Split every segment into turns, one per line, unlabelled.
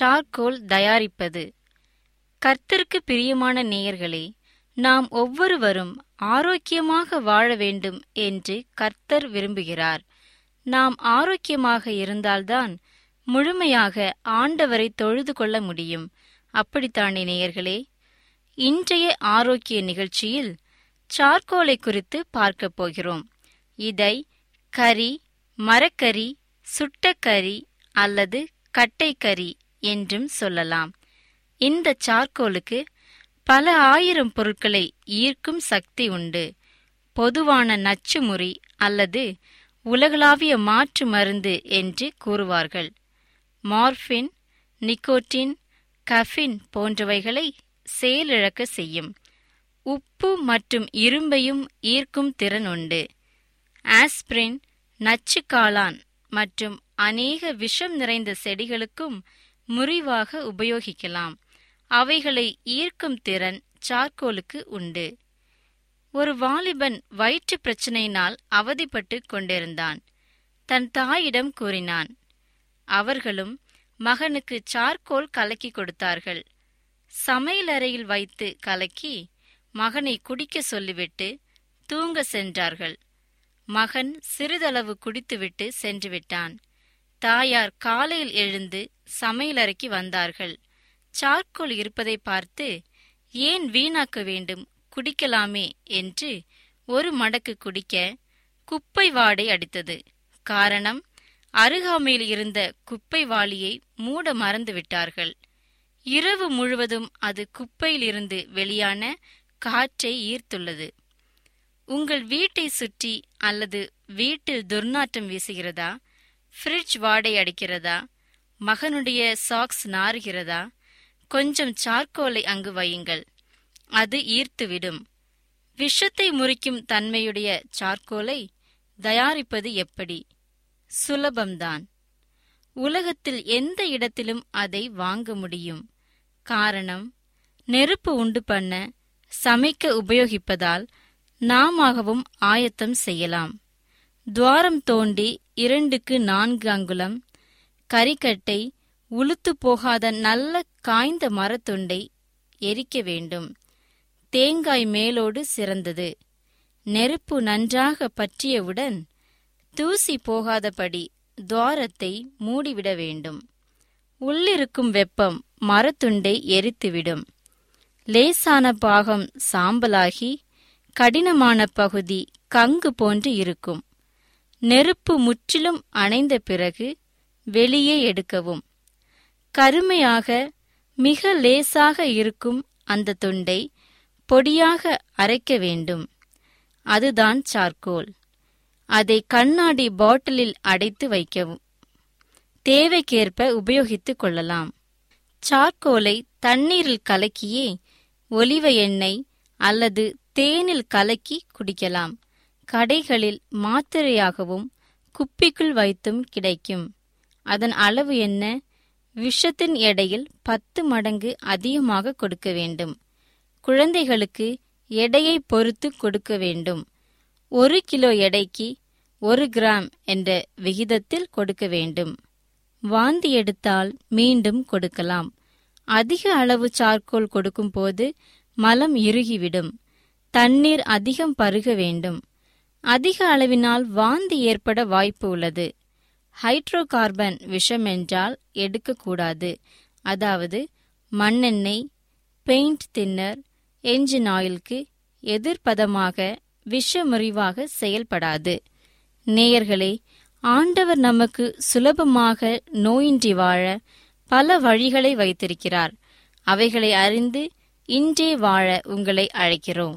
Charcoal தயாரிப்பது. கர்த்தருக்கு பிரியமான நேயர்களே நாம் ஒவ்வொருவரும் ஆரோக்கியமாக வாழ வேண்டும் என்று கர்த்தர் விரும்புகிறார். நாம் ஆரோக்கியமாக இருந்தால்தான் முழுமையாக ஆண்டவரை தொழுது கொள்ள முடியும். அப்படித்தானே நேயர்களே? இன்றைய ஆரோக்கிய நிகழ்ச்சியில் சார்கோலை குறித்து பார்க்கப் போகிறோம். இதை கறி மரக்கறி சுட்டக்கறி அல்லது கட்டைக்கறி என்றும் சொல்லலாம். இந்த சார்கோலுக்கு பல ஆயிரம் பொருட்களை ஈர்க்கும் சக்தி உண்டு. பொதுவான நச்சுமுறி அல்லது உலகளாவிய மாற்று மருந்து என்று கூறுவார்கள். மார்பின் நிக்கோட்டின் கஃபின் போன்றவைகளை செயலிழக்க செய்யும். உப்பு மற்றும் இரும்பையும் ஈர்க்கும் திறன் உண்டு. ஆஸ்பிரின் நச்சு காளான் மற்றும் அநேக விஷம் நிறைந்த செடிகளுக்கும் முறிவாக உபயோகிக்கலாம். அவைகளை ஈர்க்கும் திறன் சார்கோலுக்கு உண்டு. ஒரு வாலிபன் வயிற்று பிரச்சனையினால் அவதிப்பட்டு கொண்டிருந்தான். தன் தாயிடம் கூறினான் அவர்களும் மகனுக்கு சார்கோல் கலக்கி கொடுத்தார்கள். சமையலறையில் வைத்து கலக்கி மகனை குடிக்க சொல்லிவிட்டு தூங்க சென்றார்கள். மகன் சிறிதளவு குடித்துவிட்டு சென்றுவிட்டான். தாயார் காலையில் எழுந்து சமையலறைக்கு வந்தார்கள். சார்கோல் இருப்பதை பார்த்து ஏன் வீணாக்க வேண்டும்? குடிக்கலாமே என்று ஒரு மடக்கு குடிக்க குப்பை வாடை அடித்தது. காரணம் அருகாமையில் இருந்த குப்பை வாளியை மூட மறந்து விட்டார்கள். இரவு முழுவதும் அது குப்பையிலிருந்து வெளியான காற்றை ஈர்த்துள்ளது. உங்கள் வீட்டை சுற்றி அல்லது வீட்டில் துர்நாற்றம் வீசுகிறதா? ஃப்ரிட்ஜ் வாடை அடிக்கிறதா? மகனுடைய சாக்ஸ் நாறுகிறதா? கொஞ்சம் சார்கோலை அங்கு வையுங்கள். அது ஈர்த்துவிடும். விஷத்தை முறிக்கும் தன்மையுடைய சார்கோலை தயாரிப்பது எப்படி? சுலபம்தான். உலகத்தில் எந்த இடத்திலும் அதை வாங்க முடியும். காரணம் நெருப்பு உண்டு பண்ண சமைக்க உபயோகிப்பதால் நாமாகவும் ஆயத்தம் செய்யலாம். துவாரம் தோண்டி இரண்டுக்கு நான்கு அங்குலம் கரிக்கட்டை உளுத்து போகாத நல்ல காய்ந்த மரத்துண்டை எரிக்க வேண்டும். தேங்காய் மேலோடு சிறந்தது. நெருப்பு நன்றாக பற்றியவுடன் தூசி போகாதபடி துவாரத்தை மூடிவிட வேண்டும். உள்ளிருக்கும் வெப்பம் மரத்துண்டை எரித்துவிடும். லேசான பாகம் சாம்பலாகி கடினமான பகுதி கங்கு போன்று இருக்கும். நெருப்பு முற்றிலும் அணைந்த பிறகு வெளியே எடுக்கவும். கருமையாக மிக லேசாக இருக்கும் அந்த துண்டை பொடியாக அரைக்க வேண்டும். அதுதான் சார்கோல். அதை கண்ணாடி பாட்டிலில் அடைத்து வைக்கவும். தேவைக்கேற்ப உபயோகித்துக் கொள்ளலாம். சார்கோலை தண்ணீரில் கலக்கியே ஒலிவ எண்ணெய் அல்லது தேனில் கலக்கி குடிக்கலாம். கடைகளில் மாத்திரையாகவும் குப்பிக்குள் வைத்தும் கிடைக்கும். அதன் அளவு என்ன? விஷத்தின் எடையில் பத்து மடங்கு அதிகமாக கொடுக்க வேண்டும். குழந்தைகளுக்கு எடையை பொறுத்து கொடுக்க வேண்டும். ஒரு கிலோ எடைக்கு ஒரு கிராம் என்ற விகிதத்தில் கொடுக்க வேண்டும். வாந்தி எடுத்தால் மீண்டும் கொடுக்கலாம். அதிக அளவு சார்கோல் கொடுக்கும்போது மலம் இறுகிவிடும். தண்ணீர் அதிகம் பருக வேண்டும். அதிக அளவினால் வாந்தி ஏற்பட வாய்ப்பு உள்ளது. ஹைட்ரோ கார்பன் விஷம் என்றால் எடுக்கக்கூடாது. அதாவது மண்ணெண்ணெய் பெயிண்ட் தின்னர் என்ஜின் ஆயிலுக்கு எதிர்ப்பதமாக விஷமுறிவாக செயல்படாது. நேயர்களே ஆண்டவர் நமக்கு சுலபமாக நோயின்றி வாழ பல வழிகளை வைத்திருக்கிறார். அவைகளை அறிந்து இன்றே வாழ உங்களை அழைக்கிறோம்.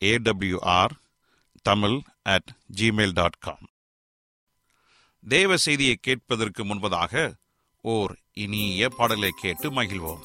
AWR Tamil at Gmail dot com தேவ செய்தியை கேட்பதற்கு முன்பதாக ஓர் இனிய பாடலை கேட்டு மகிழ்வோம்.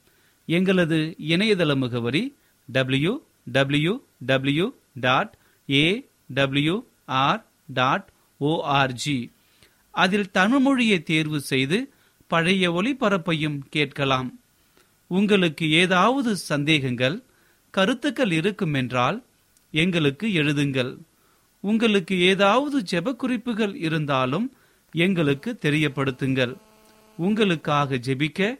எங்களது இணையதள முகவரி W W W dot A W R dot ORG அதில் தமிழ்மொழியை தேர்வு செய்து பழைய ஒளிபரப்பையும் கேட்கலாம். உங்களுக்கு ஏதாவது சந்தேகங்கள் கருத்துக்கள் இருக்கும் என்றால் எங்களுக்கு எழுதுங்கள். உங்களுக்கு ஏதாவது ஜெப குறிப்புகள் இருந்தாலும் எங்களுக்கு தெரியப்படுத்துங்கள். உங்களுக்காக ஜெபிக்க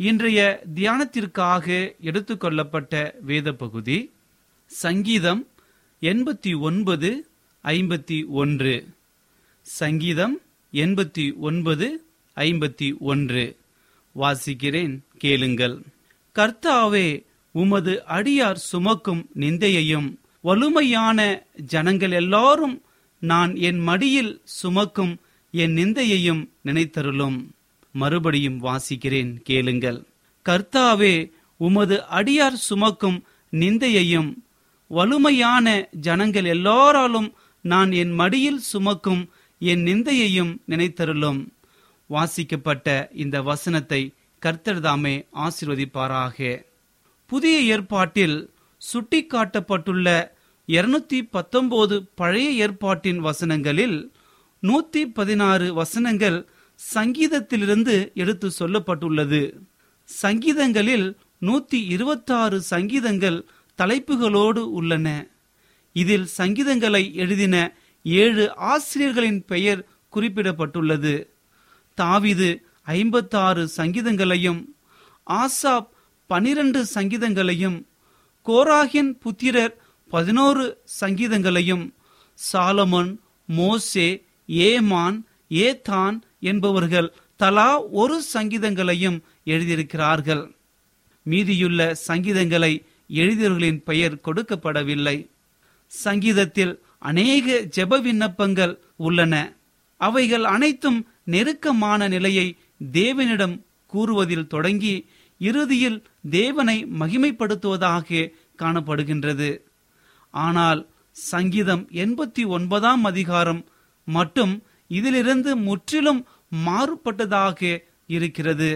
இன்றைய தியானத்திற்காக எடுத்துக்கொள்ளப்பட்ட வேத பகுதி சங்கீதம் எண்பத்தி ஒன்பது ஐம்பத்தி ஒன்று. சங்கீதம் எண்பத்தி ஒன்பது ஐம்பத்தி ஒன்று. வாசிக்கிறேன் கேளுங்கள். கர்த்தாவே உமது அடியார் சுமக்கும் நிந்தையையும் வலுமையான ஜனங்கள் எல்லாரும் நான் என் மடியில் சுமக்கும் என் நிந்தையையும் நினைத்தருளும். மறுபடியும் வாசிக்கிறேன் கேளுங்கள். கர்த்தாவே உமது அடியார் சுமக்கும் நிந்தையையும் வலுமையான ஜனங்கள் எல்லாராலும் நான் என் மடியில் சுமக்கும் என் நிந்தையையும் நினைத்தருளும். வாசிக்கப்பட்ட இந்த வசனத்தை கர்த்தர்தாமே ஆசிர்வதிப்பாராக. புதிய ஏற்பாட்டில் சுட்டிக்காட்டப்பட்டுள்ள இருநூத்தி பத்தொன்பது பழைய ஏற்பாட்டின் வசனங்களில் நூத்தி பதினாறு வசனங்கள் சங்கீதத்திலிருந்து எடுத்து சொல்லப்பட்டுள்ளது. சங்கீதங்களில் நூத்தி இருபத்தாறு சங்கீதங்கள் தலைப்புகளோடு உள்ளன. இதில் சங்கீதங்களை எழுதின ஏழு ஆசிரியர்களின் பெயர் குறிப்பிடப்பட்டுள்ளது. தாவிது ஐம்பத்தாறு சங்கீதங்களையும் ஆசாப் பனிரண்டு சங்கீதங்களையும் கோராகின் புத்திரர் பதினோரு சங்கீதங்களையும் சாலமன் மோசே ஏமான் ஏதான் என்பவர்கள் தலா ஒரு சங்கீதங்களையும் எழுதியிருக்கிறார்கள். மீதியுள்ள சங்கீதங்களை எழுதியவர்களின் பெயர் கொடுக்கப்படவில்லை. சங்கீதத்தில் அநேக ஜெப விண்ணப்பங்கள் உள்ளன. அவைகள் அனைத்தும் நெருக்கமான நிலையை தேவனிடம் கூறுவதில் தொடங்கி இறுதியில் தேவனை மகிமைப்படுத்துவதாக காணப்படுகின்றது. ஆனால் சங்கீதம் எண்பத்தி ஒன்பதாம் அதிகாரம் மட்டும் இதிலிருந்து முற்றிலும் மாறுபட்டதாக இருக்கிறது.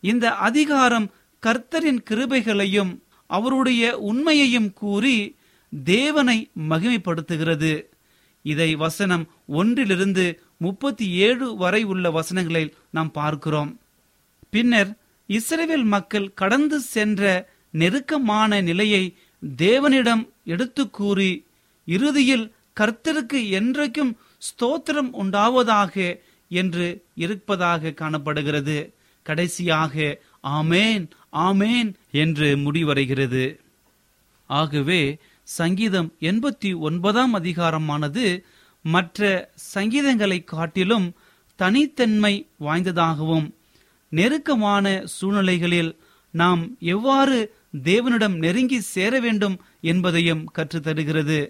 இந்த அதிகாரம் கர்த்தரின் கிருபைகளையும் அவருடைய உண்மையையும் கூறி தேவனை மகிமைப்படுத்துகிறது. இதை வசனம் ஒன்றிலிருந்து முப்பத்தி ஏழு வரை உள்ள வசனங்களில் நாம் பார்க்கிறோம். பின்னர் இஸ்ரேல் மக்கள் கடந்து சென்ற நெருக்கமான நிலையை தேவனிடம் எடுத்து கூறி இறுதியில் கர்த்தருக்கு என்றைக்கும் ஸ்தோத்திரம் உண்டாவதாக என்று இருப்பதாக காணப்படுகிறது. கடைசியாக ஆமேன் ஆமேன் என்று முடிவடைகிறது. ஆகவே சங்கீதம் எண்பத்தி ஒன்பதாம் அதிகாரமானது மற்ற சங்கீதங்களை காட்டிலும் தனித்தன்மை வாய்ந்ததாகவும் நெருக்கமான சூழ்நிலைகளில் நாம் எவ்வாறு தேவனிடம் நெருங்கி சேர வேண்டும் என்பதையும் கற்றுத்தருகிறது.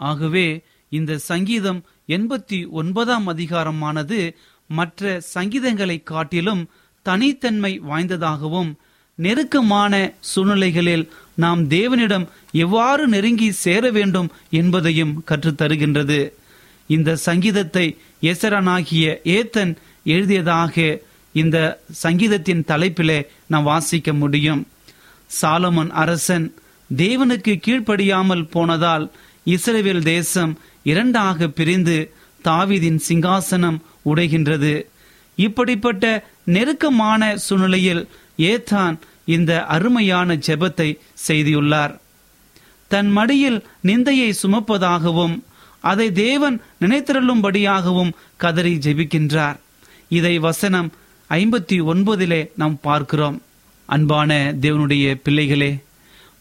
ஆகவே இந்த சங்கீதம் எண்பத்தி ஒன்பதாம் அதிகாரமானது மற்ற சங்கீதங்களை காட்டிலும் தனித்தன்மை வாய்ந்ததாகவும் நெருக்கமான சூழ்நிலைகளில் நாம் தேவனிடம் எவ்வாறு நெருங்கி சேர வேண்டும் என்பதையும் கற்றுத்தருகின்றது. இந்த சங்கீதத்தை எசரனாகிய ஏத்தன் எழுதியதாக இந்த சங்கீதத்தின் தலைப்பிலே நாம் வாசிக்க முடியும். சாலமன் அரசன் தேவனுக்கு கீழ்ப்படியாமல் போனதால் இஸ்ரேல் தேசம் இரண்டாக பிரிந்து தாவீதின் சிங்காசனம் உடைகின்றது. இப்படிப்பட்ட நெருக்கமான சூழ்நிலையில் ஏத்தான் இந்த அருமையான ஜெபத்தை செய்தியுள்ளார் தன் மடியில் நிந்தையை சுமப்பதாகவும் அதை தேவன் நினைத்திரளும்படியாகவும் கதறி ஜெபிக்கின்றார். இதை வசனம் ஐம்பத்தி ஒன்பதிலே நாம் பார்க்கிறோம். அன்பான தேவனுடைய பிள்ளைகளே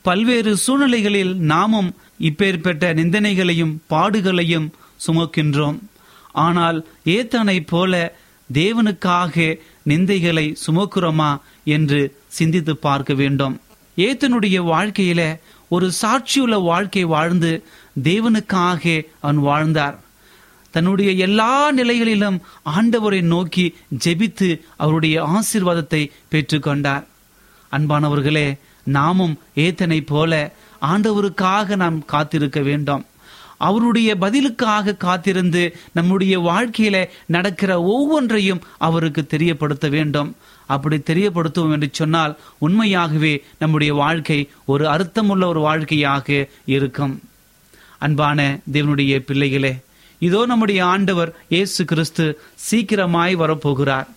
பல்வேறு சூழ்நிலைகளில் நாமும் இப்பேற்பட்ட நிந்தனைகளையும் பாடுகளையும் சுமக்கின்றோம். ஆனால் ஏத்தனை போல தேவனுக்காக நிந்தைகளை சுமக்கிறோமா என்று சிந்தித்து பார்க்க வேண்டும். ஏத்தனுடைய வாழ்க்கையில ஒரு சாட்சியுள்ள வாழ்க்கை வாழ்ந்து தேவனுக்காக அவன் வாழ்ந்தார். தன்னுடைய எல்லா நிலைகளிலும் ஆண்டவரை நோக்கி ஜெபித்து அவருடைய ஆசீர்வாதத்தை பெற்றுக்கொண்டார். அன்பானவர்களே நாமும் ஏத்தனை போல ஆண்டவருக்காக நாம் காத்திருக்க வேண்டும். அவருடைய பதிலுக்காக காத்திருந்து நம்முடைய வாழ்க்கையில நடக்கிற ஒவ்வொன்றையும் அவருக்கு தெரியப்படுத்த வேண்டும். அப்படி தெரியப்படுத்துவோம் என்று சொன்னால் உண்மையாகவே நம்முடைய வாழ்க்கை ஒரு அர்த்தமுள்ள ஒரு வாழ்க்கையாக இருக்கும். அன்பான தேவனுடைய பிள்ளைகளே இதோ நம்முடைய ஆண்டவர் இயேசு கிறிஸ்து சீக்கிரமாய் வரப்போகிறார்.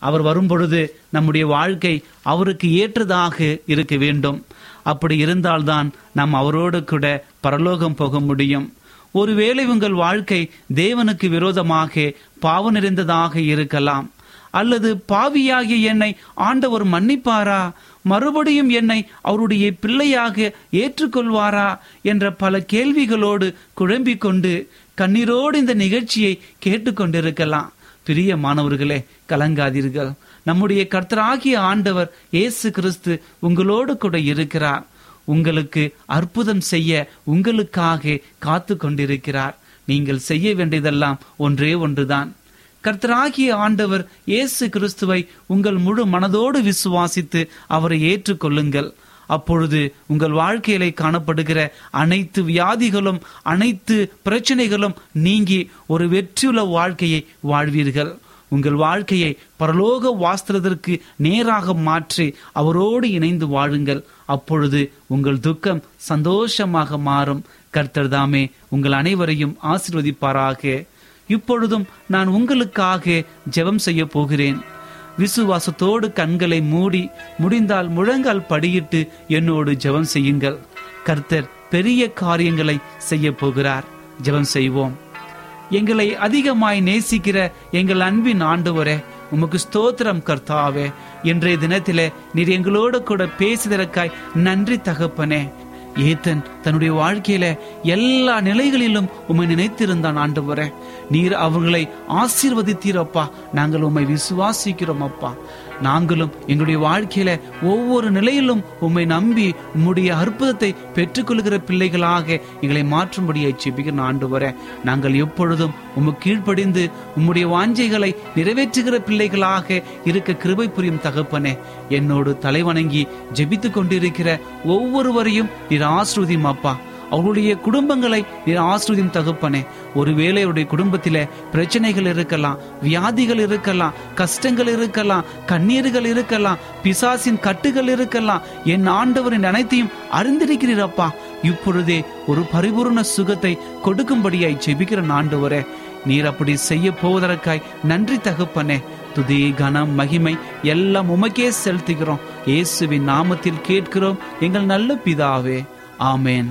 அவர் வரும்பொழுது நம்முடைய வாழ்க்கை அவருக்கு ஏற்றதாக இருக்க வேண்டும். அப்படி இருந்தால்தான் நாம் அவரோடு கூட பரலோகம் போக முடியும். ஒருவேளை உங்கள் வாழ்க்கை தேவனுக்கு விரோதமாக பாவ நிறைந்ததாக இருக்கலாம். அல்லது பாவியாகிய என்னை ஆண்டவர் மன்னிப்பாரா? மறுபடியும் என்னை அவருடைய பிள்ளையாக ஏற்றுக்கொள்வாரா? என்ற பல கேள்விகளோடு குழம்பிக் கொண்டு கண்ணீரோடு இந்த நிகழ்ச்சியை கேட்டுக்கொண்டிருக்கலாம். பிரிய மாணவர்களே கலங்காதீர்கள். நம்முடைய கர்த்தராகிய ஆண்டவர் இயேசு கிறிஸ்து உங்களோடு கூட இருக்கிறார். உங்களுக்கு அற்புதம் செய்ய உங்களுக்காக காத்து கொண்டிருக்கிறார். நீங்கள் செய்ய வேண்டியதெல்லாம் ஒன்றே ஒன்றுதான். கர்த்தராகிய ஆண்டவர் இயேசு கிறிஸ்துவை உங்கள் முழு மனதோடு விசுவாசித்து அவரை ஏற்றுக்கொள்ளுங்கள். அப்பொழுது உங்கள் வாழ்க்கையிலே காணப்படுகிற அனைத்து வியாதிகளும் அனைத்து பிரச்சனைகளும் நீங்கி ஒரு வெற்றியுள்ள வாழ்க்கையை வாழ்வீர்கள். உங்கள் வாழ்க்கையை பரலோக வாஸ்திரத்திற்கு நேராக மாற்றி அவரோடு இணைந்து வாழுங்கள். அப்பொழுது உங்கள் துக்கம் சந்தோஷமாக மாறும். கர்த்தர் தாமே உங்கள் அனைவரையும் ஆசிர்வதிப்பாராக. இப்பொழுதும் நான் உங்களுக்காக ஜெபம் செய்ய போகிறேன். விசுவாசத்தோடு கண்களை மூடி முடிந்தால் முழங்கால் படியிட்டு என்னோடு ஜெபம் செய்யுங்கள். கர்த்தர் பெரிய காரியங்களை செய்ய போகிறார். ஜெபம் செய்வோம். எங்களை அதிகமாய் நேசிக்கிற எங்கள் அன்பின் ஆண்டவரே உமக்கு ஸ்தோத்திரம் கர்த்தாவே. இன்றைய தினத்திலே நீர் எங்களோடு கூட பேசுதற்காய் நன்றி தகப்பனே. ஏத்தன் தன்னுடைய வாழ்க்கையில எல்லா நிலைகளிலும் உம்மை நினைத்திருந்தான் ஆண்டவரே. நீர் அவர்களை ஆசீர்வதித்தீரப்பா நாங்கள் உம்மை விசுவாசிக்கிறோம் அப்பா. நாங்களும் எங்களுடைய வாழ்க்கையில ஒவ்வொரு நிலையிலும் உம்மை நம்பி உம்முடைய அற்புதத்தை பெற்றுக்கொள்கிற பிள்ளைகளாக எங்களை மாற்றும்படியை செபிக்கிற ஆண்டு வர நாங்கள் எப்பொழுதும் உமக்கு கீழ்ப்படிந்து உம்முடைய வாஞ்சைகளை நிறைவேற்றுகிற பிள்ளைகளாக இருக்க கிருபை புரியும் தகப்பனே என்னோடு தலைவணங்கி ஜெபித்து கொண்டிருக்கிற ஒவ்வொருவரையும் நீர் ஆசிர்வதியும் அப்பா அவருடைய குடும்பங்களை நீர் ஆசிரியன் தகுப்பனே. ஒருவேளை அவருடைய குடும்பத்தில பிரச்சனைகள் இருக்கலாம் வியாதிகள் இருக்கலாம் கஷ்டங்கள் இருக்கலாம் கண்ணீர்கள் இருக்கலாம் பிசாசின் கட்டுகள் இருக்கலாம் என் ஆண்டவரின் அனைத்தையும் அறிந்திருக்கிறீரப்பா. இப்பொழுதே ஒரு பரிபூர்ண சுகத்தை கொடுக்கும்படியாய் ஜெபிக்கிற ஆண்டவரே நீர் அப்படி செய்ய போவதற்காய் நன்றி தகுப்பனே. துதி கனம் மகிமை எல்லாம் உமக்கே செலுத்துகிறோம். இயேசுவின் நாமத்தில் கேட்கிறோம். எங்கள் நல்ல பிதாவே. ஆமேன்.